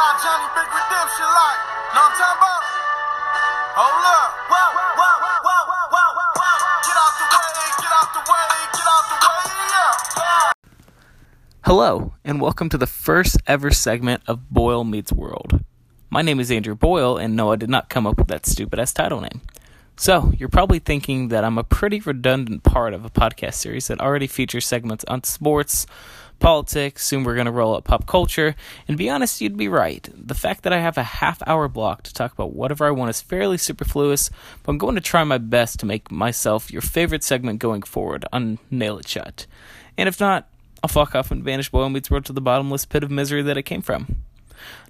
Johnny Big Redemption like. Know what I'm talking about? Hold up. Whoa, whoa, whoa, whoa, whoa. Get out the way, get out the way, get out the way, yeah. yeah. Hello, and welcome to the first ever segment of Boyle Meets World. My name is Andrew Boyle, and no, I did not come up with that stupid ass title name. So, you're probably thinking that I'm a pretty redundant part of a podcast series that already features segments on sports, politics, soon we're going to roll up pop culture, and be honest, you'd be right. The fact that I have a half hour block to talk about whatever I want is fairly superfluous, but I'm going to try my best to make myself your favorite segment going forward on Nail It Shut. And if not, I'll fuck off and vanish Boyle Meets World to the bottomless pit of misery that it came from.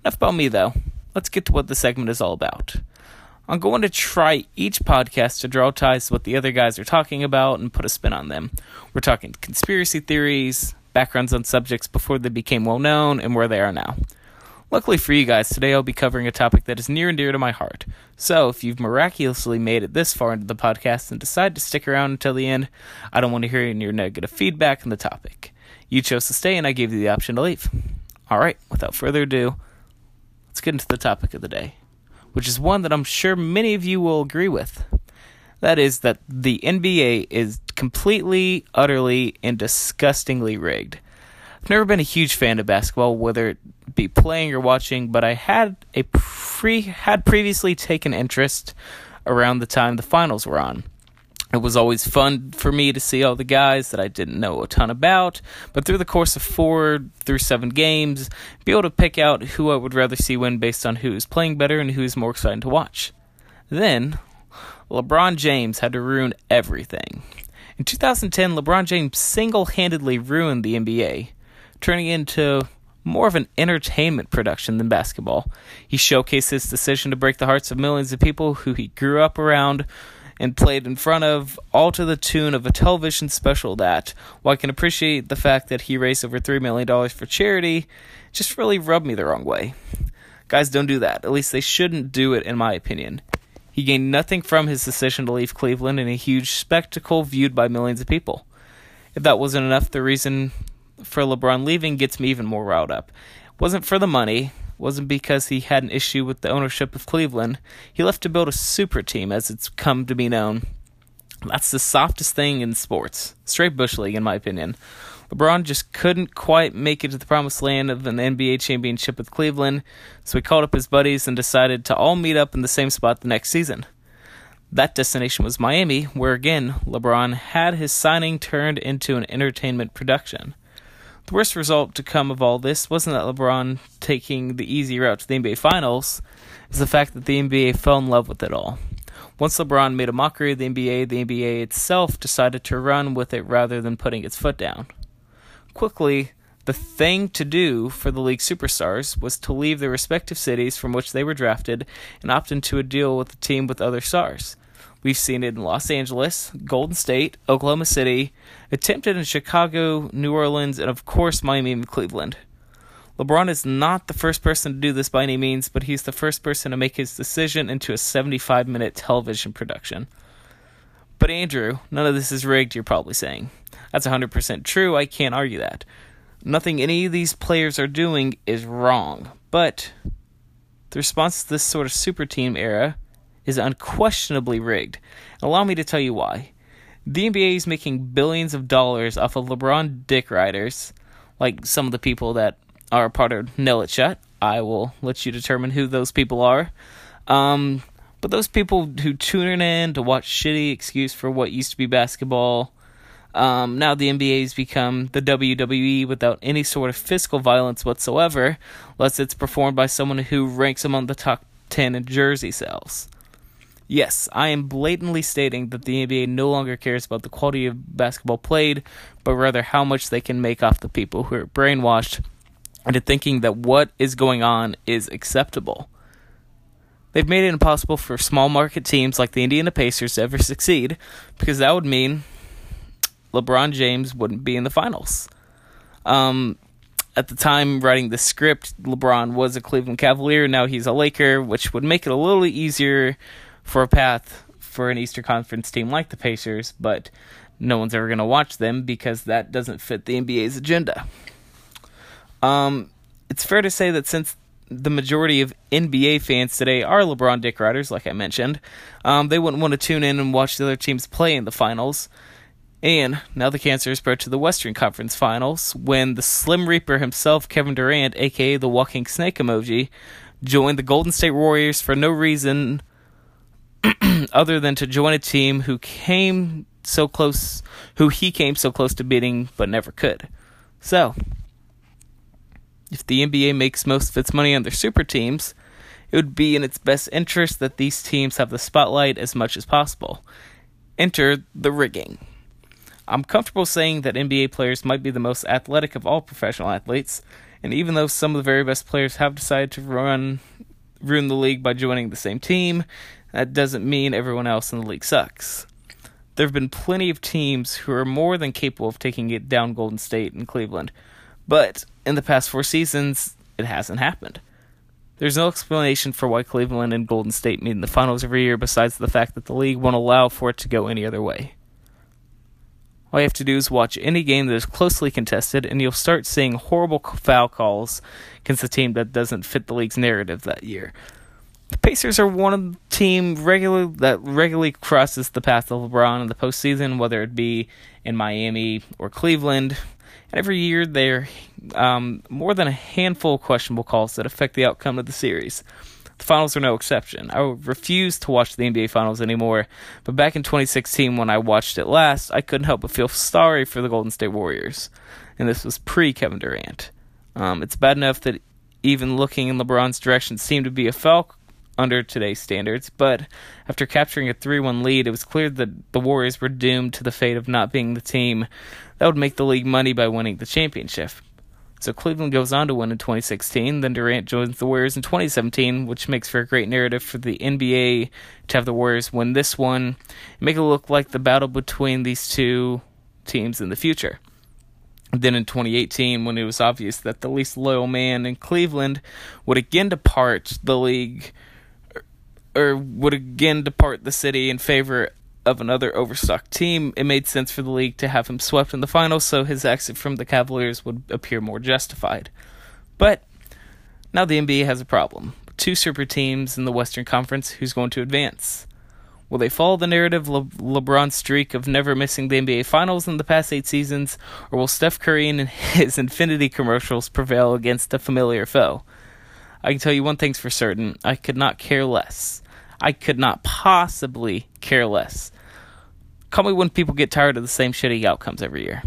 Enough about me, though. Let's get to what the segment is all about. I'm going to try each podcast to draw ties to what the other guys are talking about and put a spin on them. We're talking conspiracy theories, backgrounds on subjects before they became well known, and where they are now. Luckily for you guys, today I'll be covering a topic that is near and dear to my heart. So, if you've miraculously made it this far into the podcast and decide to stick around until the end, I don't want to hear any your negative feedback on the topic. You chose to stay, and I gave you the option to leave. Alright, without further ado, let's get into the topic of the day which is one that I'm sure many of you will agree with. That is that the NBA is completely, utterly, and disgustingly rigged. I've never been a huge fan of basketball, whether it be playing or watching, but I had a pre had previously taken interest around the time the finals were on. It was always fun for me to see all the guys that I didn't know a ton about, but through the course of four through seven games, be able to pick out who I would rather see win based on who's playing better and who's more exciting to watch. Then, LeBron James had to ruin everything. In 2010, LeBron James single handedly ruined the NBA, turning it into more of an entertainment production than basketball. He showcased his decision to break the hearts of millions of people who he grew up around and played in front of, all to the tune of a television special that, while I can appreciate the fact that he raised over $3 million for charity, just really rubbed me the wrong way. Guys don't do that. At least they shouldn't do it, in my opinion. He gained nothing from his decision to leave Cleveland in a huge spectacle viewed by millions of people. If that wasn't enough, the reason for LeBron leaving gets me even more riled up. It wasn't for the money, wasn't because he had an issue with the ownership of Cleveland. He left to build a super team, as it's come to be known. That's the softest thing in sports. Straight Bush League, in my opinion. LeBron just couldn't quite make it to the promised land of an NBA championship with Cleveland, so he called up his buddies and decided to all meet up in the same spot the next season. That destination was Miami, where again, LeBron had his signing turned into an entertainment production. The worst result to come of all this wasn't that LeBron taking the easy route to the NBA Finals, it was the fact that the NBA fell in love with it all. Once LeBron made a mockery of the NBA, the NBA itself decided to run with it rather than putting its foot down. Quickly, the thing to do for the league superstars was to leave their respective cities from which they were drafted and opt into a deal with a team with other stars. We've seen it in Los Angeles, Golden State, Oklahoma City, attempted in Chicago, New Orleans, and of course Miami and Cleveland. LeBron is not the first person to do this by any means, but he's the first person to make his decision into a 75 minute television production. But Andrew, none of this is rigged, you're probably saying. That's 100% true, I can't argue that. Nothing any of these players are doing is wrong, but the response to this sort of super team era is unquestionably rigged. Allow me to tell you why. The NBA is making billions of dollars off of LeBron dick riders, like some of the people that are part of Nail It Shut. I will let you determine who those people are. Um, but those people who tune in to watch shitty excuse for what used to be basketball. Um, now the NBA has become the WWE without any sort of physical violence whatsoever, unless it's performed by someone who ranks among the top 10 in jersey sales. Yes, I am blatantly stating that the NBA no longer cares about the quality of basketball played, but rather how much they can make off the people who are brainwashed into thinking that what is going on is acceptable. They've made it impossible for small market teams like the Indiana Pacers to ever succeed because that would mean LeBron James wouldn't be in the finals. Um, at the time writing the script, LeBron was a Cleveland Cavalier, now he's a Laker, which would make it a little easier for a path for an Eastern Conference team like the Pacers, but no one's ever going to watch them because that doesn't fit the NBA's agenda. Um, it's fair to say that since the majority of NBA fans today are LeBron Dick Riders, like I mentioned. Um, they wouldn't want to tune in and watch the other teams play in the finals. And now the cancer is spread to the Western Conference Finals when the Slim Reaper himself, Kevin Durant, aka the walking snake emoji, joined the Golden State Warriors for no reason other than to join a team who came so close, who he came so close to beating but never could. So, if the NBA makes most of its money on their super teams, it would be in its best interest that these teams have the spotlight as much as possible. Enter the rigging. I'm comfortable saying that NBA players might be the most athletic of all professional athletes, and even though some of the very best players have decided to run ruin the league by joining the same team, that doesn't mean everyone else in the league sucks. There have been plenty of teams who are more than capable of taking it down Golden State and Cleveland, but in the past four seasons, it hasn't happened. There's no explanation for why Cleveland and Golden State meet in the finals every year besides the fact that the league won't allow for it to go any other way. All you have to do is watch any game that is closely contested, and you'll start seeing horrible foul calls against a team that doesn't fit the league's narrative that year. The Pacers are one of the team regular that regularly crosses the path of LeBron in the postseason, whether it be in Miami or Cleveland. And every year there are um, more than a handful of questionable calls that affect the outcome of the series. The finals are no exception. I refuse to watch the NBA finals anymore, but back in 2016 when I watched it last, I couldn't help but feel sorry for the Golden State Warriors. And this was pre Kevin Durant. Um, it's bad enough that even looking in LeBron's direction seemed to be a foul under today's standards, but after capturing a 3 1 lead, it was clear that the Warriors were doomed to the fate of not being the team that would make the league money by winning the championship. So Cleveland goes on to win in 2016. Then Durant joins the Warriors in 2017, which makes for a great narrative for the NBA to have the Warriors win this one make it look like the battle between these two teams in the future. Then in 2018, when it was obvious that the least loyal man in Cleveland would again depart the league, or would again depart the city in favor of another overstocked team, it made sense for the league to have him swept in the finals so his exit from the Cavaliers would appear more justified. But now the NBA has a problem. Two super teams in the Western Conference who's going to advance. Will they follow the narrative Le- LeBron's streak of never missing the NBA Finals in the past eight seasons, or will Steph Curry and his Infiniti commercials prevail against a familiar foe? I can tell you one thing's for certain I could not care less. I could not possibly care less. Call me when people get tired of the same shitty outcomes every year.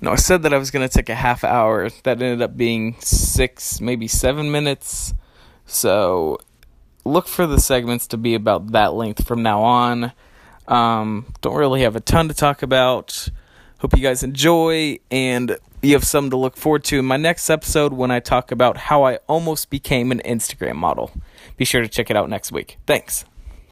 No, I said that I was going to take a half hour. That ended up being six, maybe seven minutes. So look for the segments to be about that length from now on. Um, don't really have a ton to talk about. Hope you guys enjoy and you have something to look forward to in my next episode when I talk about how I almost became an Instagram model. Be sure to check it out next week. Thanks.